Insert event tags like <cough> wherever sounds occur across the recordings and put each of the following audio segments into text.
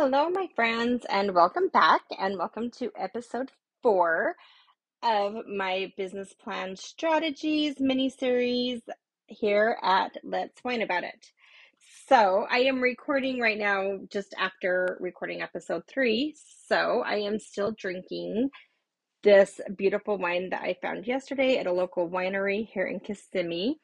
Hello, my friends, and welcome back, and welcome to episode four of my business plan strategies mini series here at Let's Wine About It. So, I am recording right now just after recording episode three. So, I am still drinking this beautiful wine that I found yesterday at a local winery here in Kissimmee.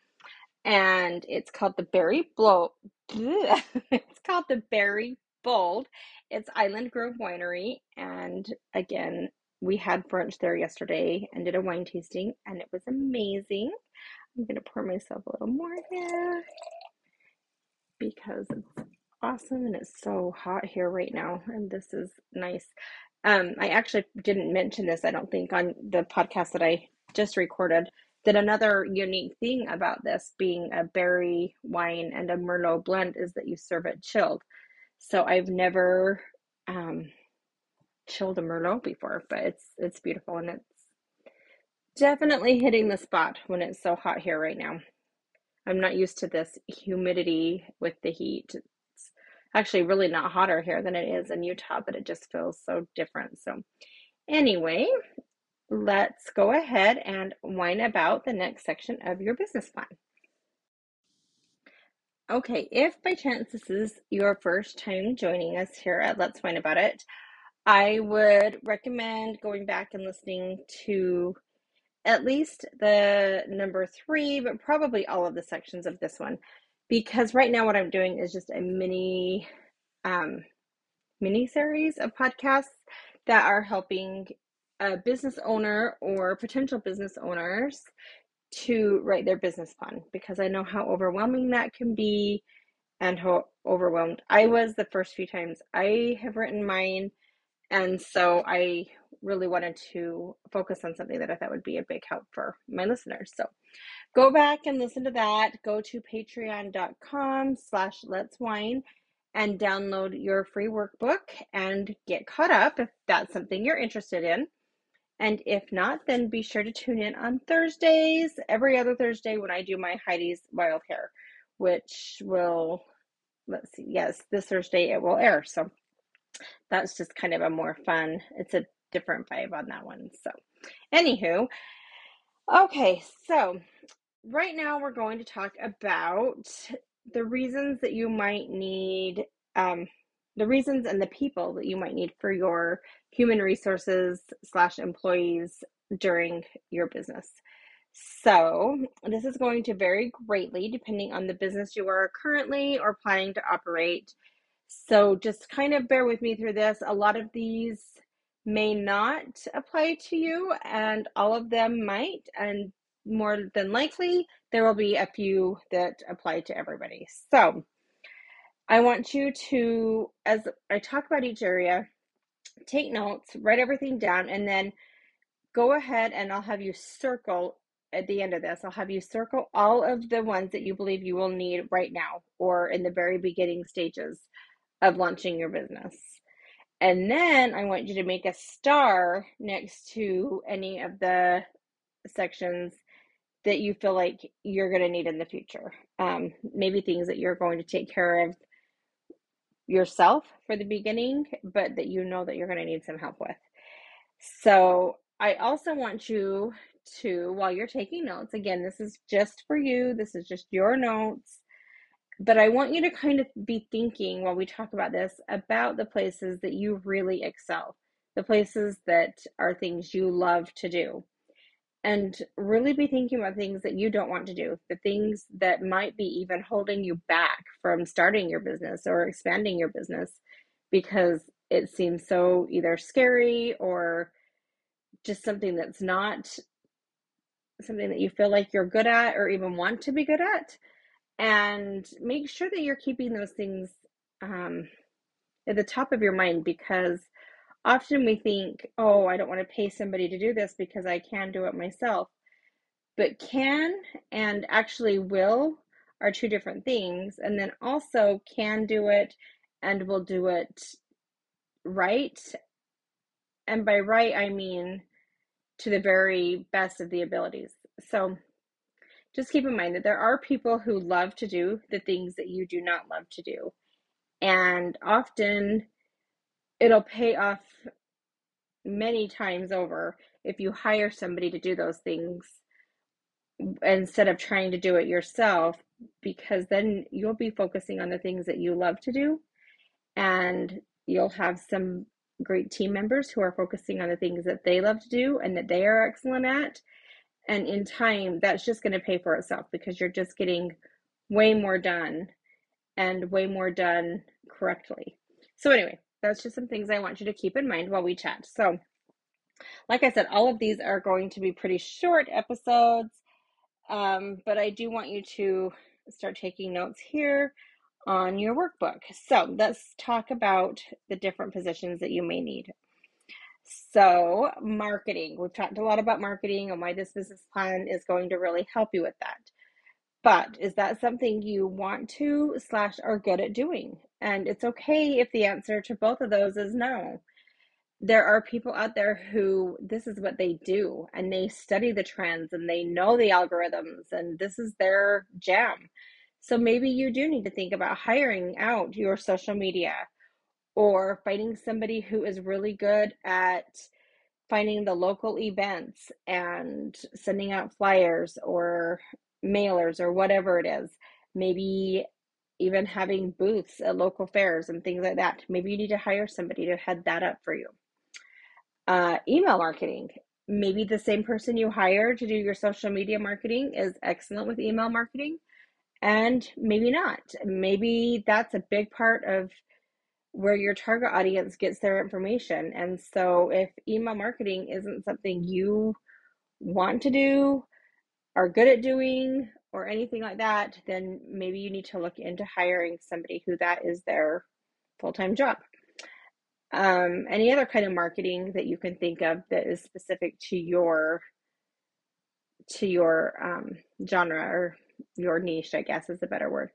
And it's called the Berry Blow. <laughs> it's called the Berry Bold. It's Island Grove Winery. And again, we had brunch there yesterday and did a wine tasting, and it was amazing. I'm going to pour myself a little more here because it's awesome and it's so hot here right now. And this is nice. Um, I actually didn't mention this, I don't think, on the podcast that I just recorded. That another unique thing about this being a berry wine and a Merlot blend is that you serve it chilled. So I've never um, chilled a Merlot before, but it's it's beautiful and it's definitely hitting the spot when it's so hot here right now. I'm not used to this humidity with the heat. It's actually really not hotter here than it is in Utah, but it just feels so different. So, anyway, let's go ahead and whine about the next section of your business plan. Okay, if by chance this is your first time joining us here at Let's Wine About It, I would recommend going back and listening to at least the number three, but probably all of the sections of this one, because right now what I'm doing is just a mini, um, mini series of podcasts that are helping a business owner or potential business owners to write their business plan because I know how overwhelming that can be and how overwhelmed I was the first few times I have written mine. And so I really wanted to focus on something that I thought would be a big help for my listeners. So go back and listen to that. Go to patreon.com slash let's wine and download your free workbook and get caught up if that's something you're interested in. And if not, then be sure to tune in on Thursdays, every other Thursday when I do my Heidi's Wild Hair, which will, let's see, yes, this Thursday it will air. So that's just kind of a more fun, it's a different vibe on that one. So, anywho, okay, so right now we're going to talk about the reasons that you might need um, the reasons and the people that you might need for your human resources slash employees during your business. So, this is going to vary greatly depending on the business you are currently or planning to operate. So, just kind of bear with me through this. A lot of these may not apply to you, and all of them might. And more than likely, there will be a few that apply to everybody. So, I want you to, as I talk about each area, take notes, write everything down, and then go ahead and I'll have you circle at the end of this. I'll have you circle all of the ones that you believe you will need right now or in the very beginning stages of launching your business. And then I want you to make a star next to any of the sections that you feel like you're going to need in the future. Um, maybe things that you're going to take care of yourself for the beginning, but that you know that you're going to need some help with. So, I also want you to, while you're taking notes, again, this is just for you, this is just your notes, but I want you to kind of be thinking while we talk about this about the places that you really excel, the places that are things you love to do and really be thinking about things that you don't want to do, the things that might be even holding you back from starting your business or expanding your business because it seems so either scary or just something that's not something that you feel like you're good at or even want to be good at. And make sure that you're keeping those things um, at the top of your mind because often we think, oh, I don't want to pay somebody to do this because I can do it myself. But can and actually will are two different things. And then also can do it and will do it right. And by right, I mean to the very best of the abilities. So just keep in mind that there are people who love to do the things that you do not love to do. And often it'll pay off many times over if you hire somebody to do those things instead of trying to do it yourself because then you'll be focusing on the things that you love to do and you'll have some great team members who are focusing on the things that they love to do and that they are excellent at. And in time that's just going to pay for itself because you're just getting way more done and way more done correctly. So anyway that's just some things i want you to keep in mind while we chat so like i said all of these are going to be pretty short episodes um, but I do want you to start taking notes here on your workbook. So let's talk about the different positions that you may need. So, marketing. We've talked a lot about marketing and why this business plan is going to really help you with that. But is that something you want to slash are good at doing? And it's okay if the answer to both of those is no there are people out there who this is what they do and they study the trends and they know the algorithms and this is their jam. So maybe you do need to think about hiring out your social media or finding somebody who is really good at finding the local events and sending out flyers or mailers or whatever it is. Maybe even having booths at local fairs and things like that. Maybe you need to hire somebody to head that up for you. Uh, email marketing. Maybe the same person you hire to do your social media marketing is excellent with email marketing, and maybe not. Maybe that's a big part of where your target audience gets their information. And so, if email marketing isn't something you want to do, are good at doing, or anything like that, then maybe you need to look into hiring somebody who that is their full time job. Um, any other kind of marketing that you can think of that is specific to your to your um, genre or your niche, I guess is a better word.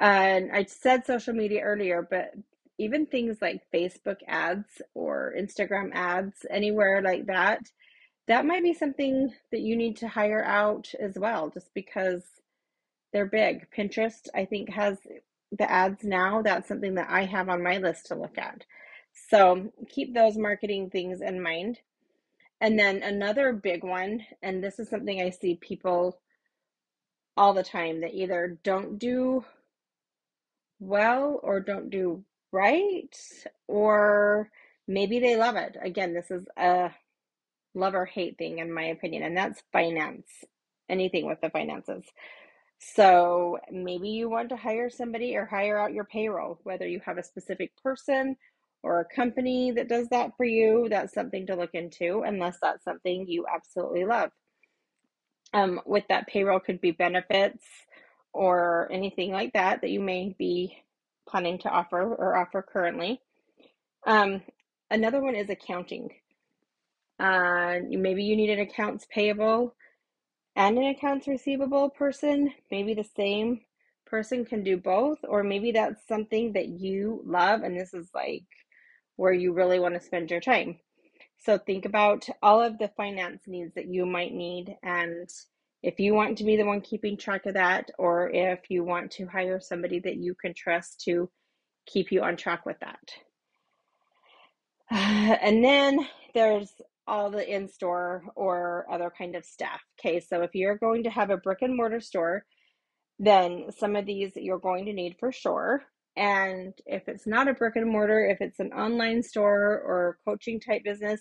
And I said social media earlier, but even things like Facebook ads or Instagram ads, anywhere like that, that might be something that you need to hire out as well, just because they're big. Pinterest, I think, has the ads now. That's something that I have on my list to look at. So keep those marketing things in mind. And then another big one, and this is something I see people all the time that either don't do well or don't do right, or maybe they love it. Again, this is a love or hate thing, in my opinion, and that's finance, anything with the finances. So maybe you want to hire somebody or hire out your payroll, whether you have a specific person or a company that does that for you, that's something to look into, unless that's something you absolutely love. Um, with that, payroll could be benefits or anything like that that you may be planning to offer or offer currently. Um, another one is accounting. Uh, maybe you need an accounts payable and an accounts receivable person. Maybe the same person can do both, or maybe that's something that you love, and this is like where you really want to spend your time. So think about all of the finance needs that you might need and if you want to be the one keeping track of that or if you want to hire somebody that you can trust to keep you on track with that. <sighs> And then there's all the in-store or other kind of stuff. Okay, so if you're going to have a brick and mortar store, then some of these you're going to need for sure. And if it's not a brick and mortar, if it's an online store or coaching type business,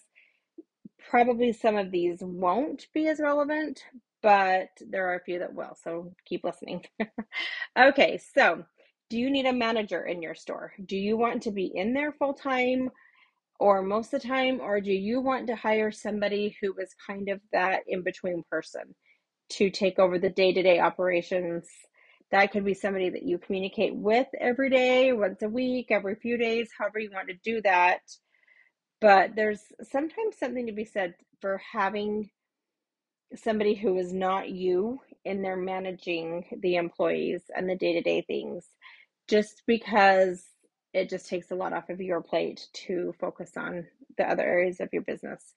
probably some of these won't be as relevant, but there are a few that will. So keep listening. <laughs> okay, so do you need a manager in your store? Do you want to be in there full time or most of the time, or do you want to hire somebody who is kind of that in between person to take over the day to day operations? That could be somebody that you communicate with every day, once a week, every few days, however you want to do that. But there's sometimes something to be said for having somebody who is not you in there managing the employees and the day to day things, just because it just takes a lot off of your plate to focus on the other areas of your business.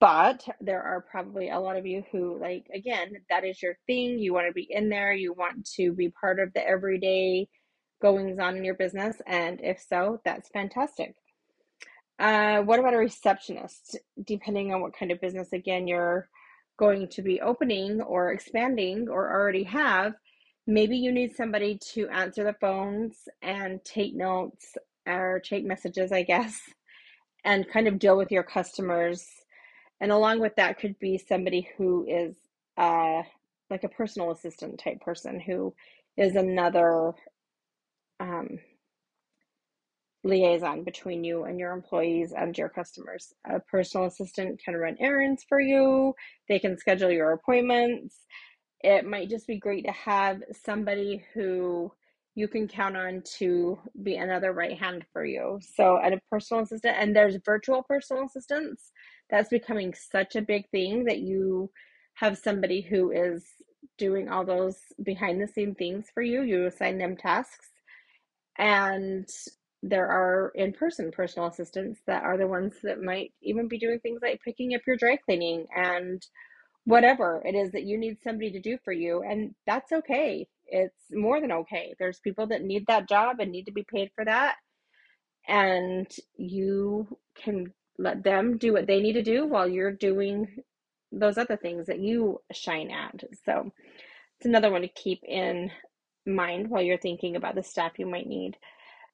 But there are probably a lot of you who, like, again, that is your thing. You want to be in there, you want to be part of the everyday goings on in your business. And if so, that's fantastic. Uh, what about a receptionist? Depending on what kind of business, again, you're going to be opening or expanding or already have, maybe you need somebody to answer the phones and take notes or take messages, I guess, and kind of deal with your customers. And along with that could be somebody who is uh, like a personal assistant type person who is another um, liaison between you and your employees and your customers. A personal assistant can run errands for you, they can schedule your appointments. It might just be great to have somebody who you can count on to be another right hand for you. So, and a personal assistant, and there's virtual personal assistants. That's becoming such a big thing that you have somebody who is doing all those behind the scene things for you. You assign them tasks, and there are in person personal assistants that are the ones that might even be doing things like picking up your dry cleaning and whatever it is that you need somebody to do for you. And that's okay. It's more than okay. There's people that need that job and need to be paid for that. And you can let them do what they need to do while you're doing those other things that you shine at. So it's another one to keep in mind while you're thinking about the staff you might need.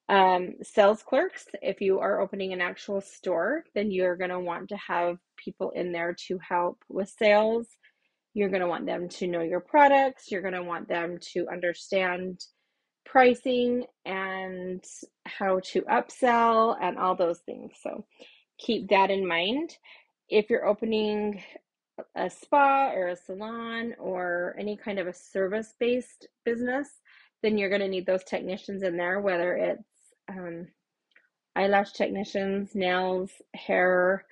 Um, sales clerks, if you are opening an actual store, then you're going to want to have people in there to help with sales. You're going to want them to know your products. You're going to want them to understand pricing and how to upsell and all those things. So keep that in mind. If you're opening a spa or a salon or any kind of a service based business, then you're going to need those technicians in there, whether it's um, eyelash technicians, nails, hair,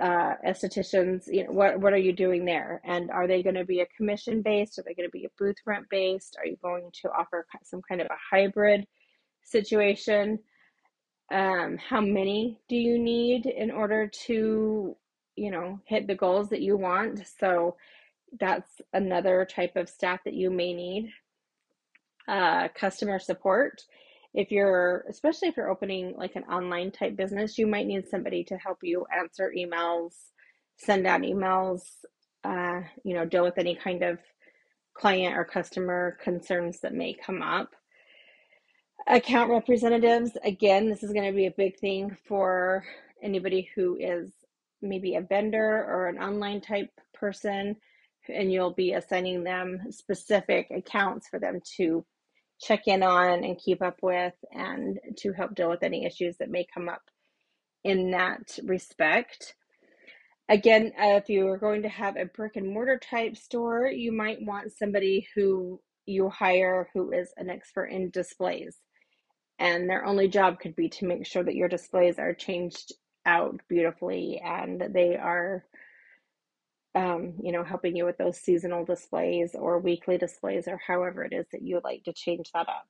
uh, estheticians. You know, what what are you doing there? And are they going to be a commission based? Are they going to be a booth rent based? Are you going to offer some kind of a hybrid situation? Um, how many do you need in order to, you know, hit the goals that you want? So that's another type of staff that you may need. Uh, customer support if you're especially if you're opening like an online type business you might need somebody to help you answer emails send out emails uh, you know deal with any kind of client or customer concerns that may come up. Account representatives again this is going to be a big thing for anybody who is maybe a vendor or an online type person and you'll be assigning them specific accounts for them to check in on and keep up with and to help deal with any issues that may come up in that respect. Again, uh, if you are going to have a brick and mortar type store, you might want somebody who you hire who is an expert in displays. And their only job could be to make sure that your displays are changed out beautifully and they are um, you know, helping you with those seasonal displays or weekly displays or however it is that you like to change that up.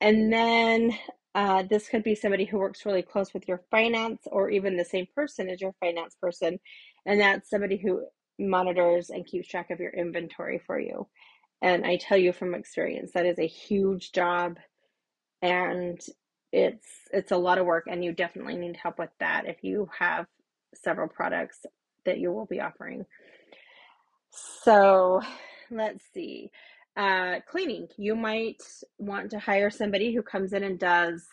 And then uh, this could be somebody who works really close with your finance or even the same person as your finance person. And that's somebody who monitors and keeps track of your inventory for you. And I tell you from experience, that is a huge job and it's it's a lot of work and you definitely need help with that if you have several products that you will be offering. So let's see. Uh, cleaning. You might want to hire somebody who comes in and does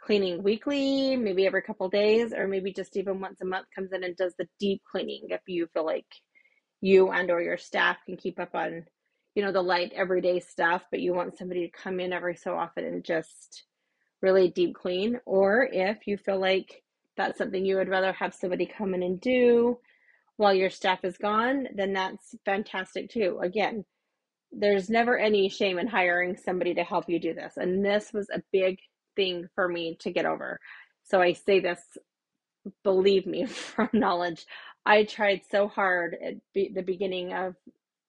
cleaning weekly, maybe every couple days, or maybe just even once a month comes in and does the deep cleaning if you feel like you and or your staff can keep up on you know the light everyday stuff but you want somebody to come in every so often and just really deep clean or if you feel like that's something you would rather have somebody come in and do while your staff is gone, then that's fantastic too. Again, there's never any shame in hiring somebody to help you do this. And this was a big thing for me to get over. So I say this, believe me, <laughs> from knowledge. I tried so hard at be- the beginning of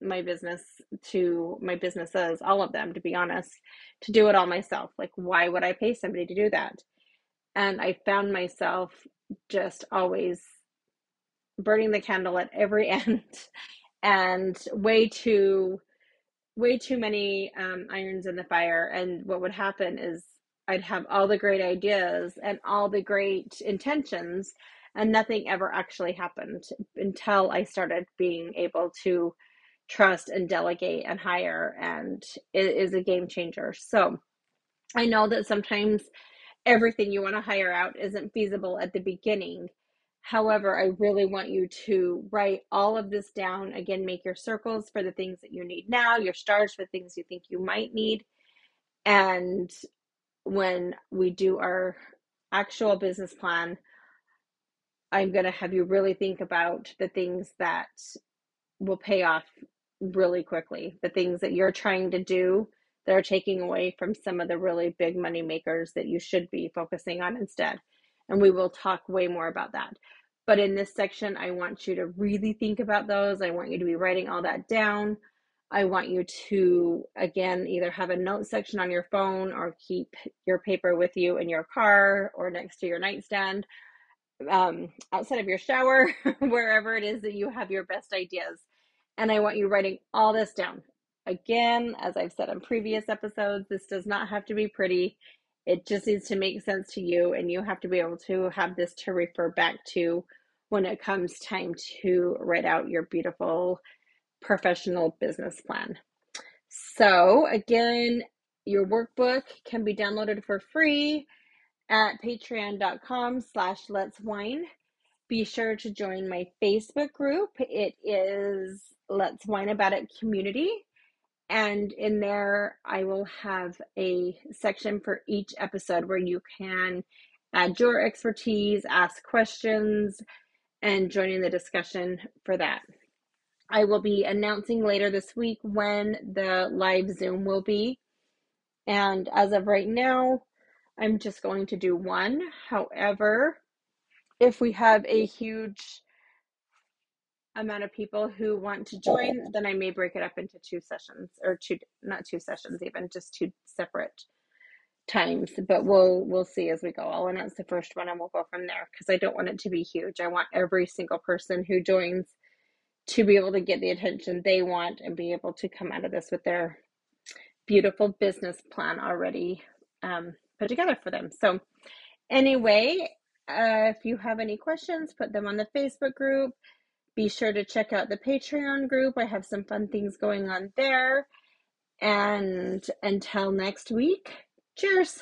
my business to my businesses, all of them, to be honest, to do it all myself. Like, why would I pay somebody to do that? And I found myself just always burning the candle at every <laughs> end and way too way too many um, irons in the fire and what would happen is I'd have all the great ideas and all the great intentions, and nothing ever actually happened until I started being able to trust and delegate and hire, and it is a game changer. So I know that sometimes everything you want to hire out isn't feasible at the beginning. However, I really want you to write all of this down. Again, make your circles for the things that you need now, your stars for things you think you might need. And when we do our actual business plan, I'm going to have you really think about the things that will pay off really quickly, the things that you're trying to do that are taking away from some of the really big money makers that you should be focusing on instead. And we will talk way more about that. But in this section, I want you to really think about those. I want you to be writing all that down. I want you to, again, either have a note section on your phone or keep your paper with you in your car or next to your nightstand, um, outside of your shower, <laughs> wherever it is that you have your best ideas. And I want you writing all this down. Again, as I've said in previous episodes, this does not have to be pretty. It just needs to make sense to you, and you have to be able to have this to refer back to when it comes time to write out your beautiful professional business plan. So, again, your workbook can be downloaded for free at patreon.com slash let's wine. Be sure to join my Facebook group. It is Let's Wine About It Community. And in there, I will have a section for each episode where you can add your expertise, ask questions, and join in the discussion for that. I will be announcing later this week when the live Zoom will be. And as of right now, I'm just going to do one. However, if we have a huge amount of people who want to join, then I may break it up into two sessions or two, not two sessions, even just two separate times. But we'll we'll see as we go. I'll announce the first one and we'll go from there because I don't want it to be huge. I want every single person who joins to be able to get the attention they want and be able to come out of this with their beautiful business plan already um, put together for them. So, anyway, uh, if you have any questions, put them on the Facebook group. Be sure to check out the Patreon group. I have some fun things going on there. And until next week, cheers.